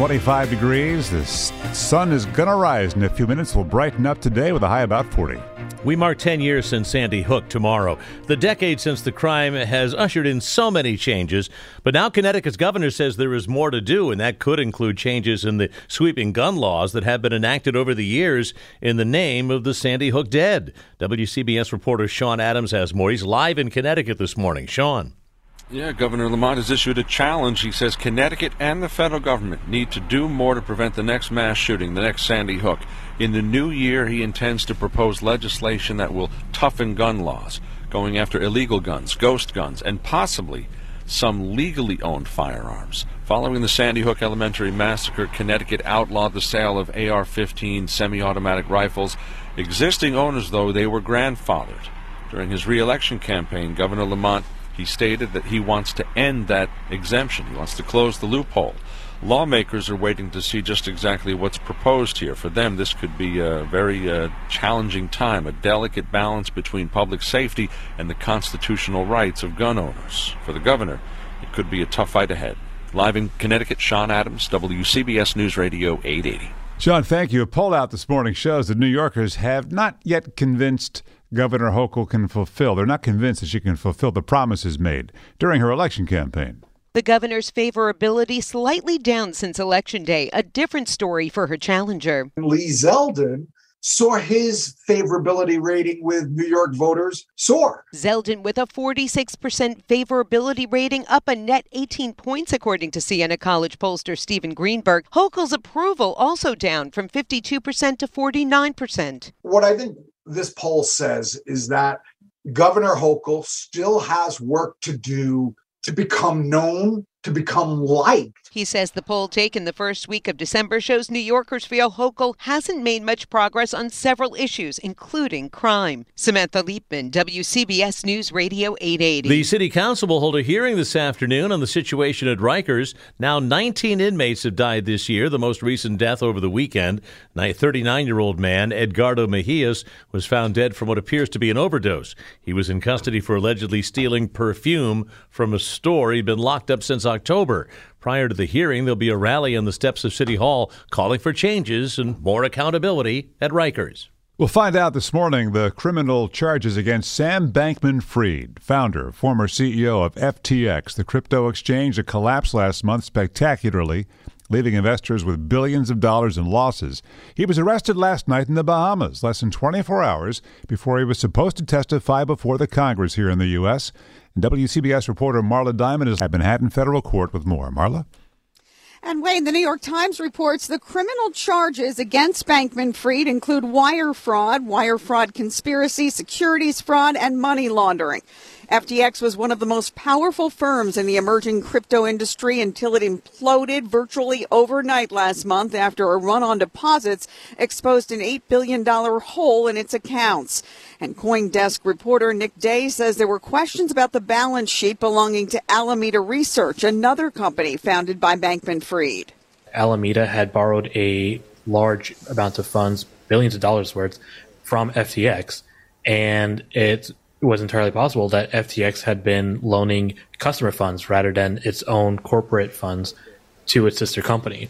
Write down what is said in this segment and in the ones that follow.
25 degrees. The sun is going to rise in a few minutes. We'll brighten up today with a high about 40. We mark 10 years since Sandy Hook tomorrow. The decade since the crime has ushered in so many changes, but now Connecticut's governor says there is more to do, and that could include changes in the sweeping gun laws that have been enacted over the years in the name of the Sandy Hook dead. WCBS reporter Sean Adams has more. He's live in Connecticut this morning. Sean. Yeah, Governor Lamont has issued a challenge. He says Connecticut and the federal government need to do more to prevent the next mass shooting, the next Sandy Hook. In the new year, he intends to propose legislation that will toughen gun laws, going after illegal guns, ghost guns, and possibly some legally owned firearms. Following the Sandy Hook Elementary massacre, Connecticut outlawed the sale of AR 15 semi automatic rifles. Existing owners, though, they were grandfathered. During his re election campaign, Governor Lamont he stated that he wants to end that exemption. He wants to close the loophole. Lawmakers are waiting to see just exactly what's proposed here. For them, this could be a very uh, challenging time, a delicate balance between public safety and the constitutional rights of gun owners. For the governor, it could be a tough fight ahead. Live in Connecticut, Sean Adams, WCBS News Radio 880. Sean, thank you. A poll out this morning shows that New Yorkers have not yet convinced Governor Hochul can fulfill. They're not convinced that she can fulfill the promises made during her election campaign. The governor's favorability slightly down since Election Day, a different story for her challenger. Lee Zeldin saw his favorability rating with New York voters soar. Zeldin with a 46% favorability rating, up a net 18 points, according to Siena College pollster Stephen Greenberg. Hochul's approval also down from 52% to 49%. What I think this poll says is that Governor Hochul still has work to do to become known to become liked. He says the poll taken the first week of December shows New Yorkers feel Hochul hasn't made much progress on several issues, including crime. Samantha Liebman, WCBS News Radio 880. The City Council will hold a hearing this afternoon on the situation at Rikers. Now, 19 inmates have died this year. The most recent death over the weekend, 39 year old man Edgardo Mejias was found dead from what appears to be an overdose. He was in custody for allegedly stealing perfume from a store. He'd been locked up since October. Prior to the hearing, there'll be a rally on the steps of City Hall calling for changes and more accountability at Rikers. We'll find out this morning the criminal charges against Sam Bankman Fried, founder, former CEO of FTX, the crypto exchange that collapsed last month spectacularly, leaving investors with billions of dollars in losses. He was arrested last night in the Bahamas, less than 24 hours before he was supposed to testify before the Congress here in the U.S. WCBS reporter Marla Diamond is at Manhattan Federal Court with more. Marla? And Wayne, the New York Times reports the criminal charges against Bankman Fried include wire fraud, wire fraud conspiracy, securities fraud, and money laundering. FTX was one of the most powerful firms in the emerging crypto industry until it imploded virtually overnight last month after a run on deposits exposed an $8 billion hole in its accounts. And Coindesk reporter Nick Day says there were questions about the balance sheet belonging to Alameda Research, another company founded by Bankman Fried. Alameda had borrowed a large amount of funds, billions of dollars worth, from FTX, and it it was entirely possible that FTX had been loaning customer funds rather than its own corporate funds to its sister company.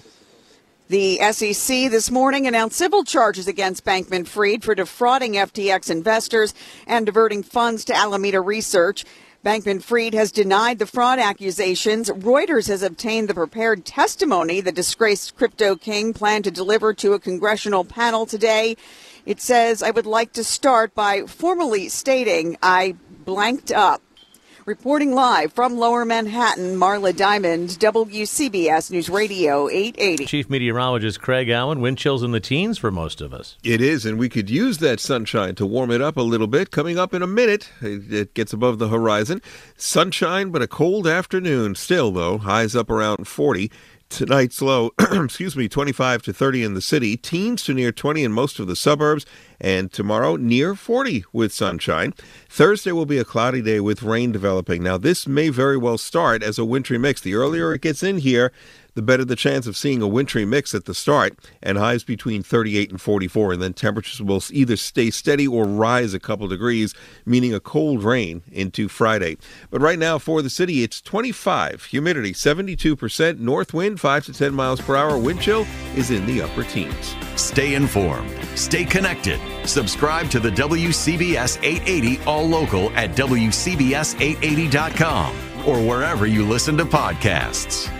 The SEC this morning announced civil charges against Bankman Fried for defrauding FTX investors and diverting funds to Alameda Research. Bankman Fried has denied the fraud accusations. Reuters has obtained the prepared testimony the disgraced crypto king planned to deliver to a congressional panel today. It says, I would like to start by formally stating I blanked up. Reporting live from Lower Manhattan, Marla Diamond, WCBS News Radio 880. Chief meteorologist Craig Allen, wind chills in the teens for most of us. It is, and we could use that sunshine to warm it up a little bit. Coming up in a minute, it gets above the horizon. Sunshine, but a cold afternoon. Still, though, highs up around 40. Tonight's low, excuse me, 25 to 30 in the city, teens to near 20 in most of the suburbs, and tomorrow near 40 with sunshine. Thursday will be a cloudy day with rain developing. Now, this may very well start as a wintry mix. The earlier it gets in here, the better the chance of seeing a wintry mix at the start, and highs between 38 and 44. And then temperatures will either stay steady or rise a couple degrees, meaning a cold rain into Friday. But right now for the city, it's 25, humidity 72%, north wind 5 to 10 miles per hour, wind chill is in the upper teens. Stay informed, stay connected. Subscribe to the WCBS 880 All Local at WCBS880.com or wherever you listen to podcasts.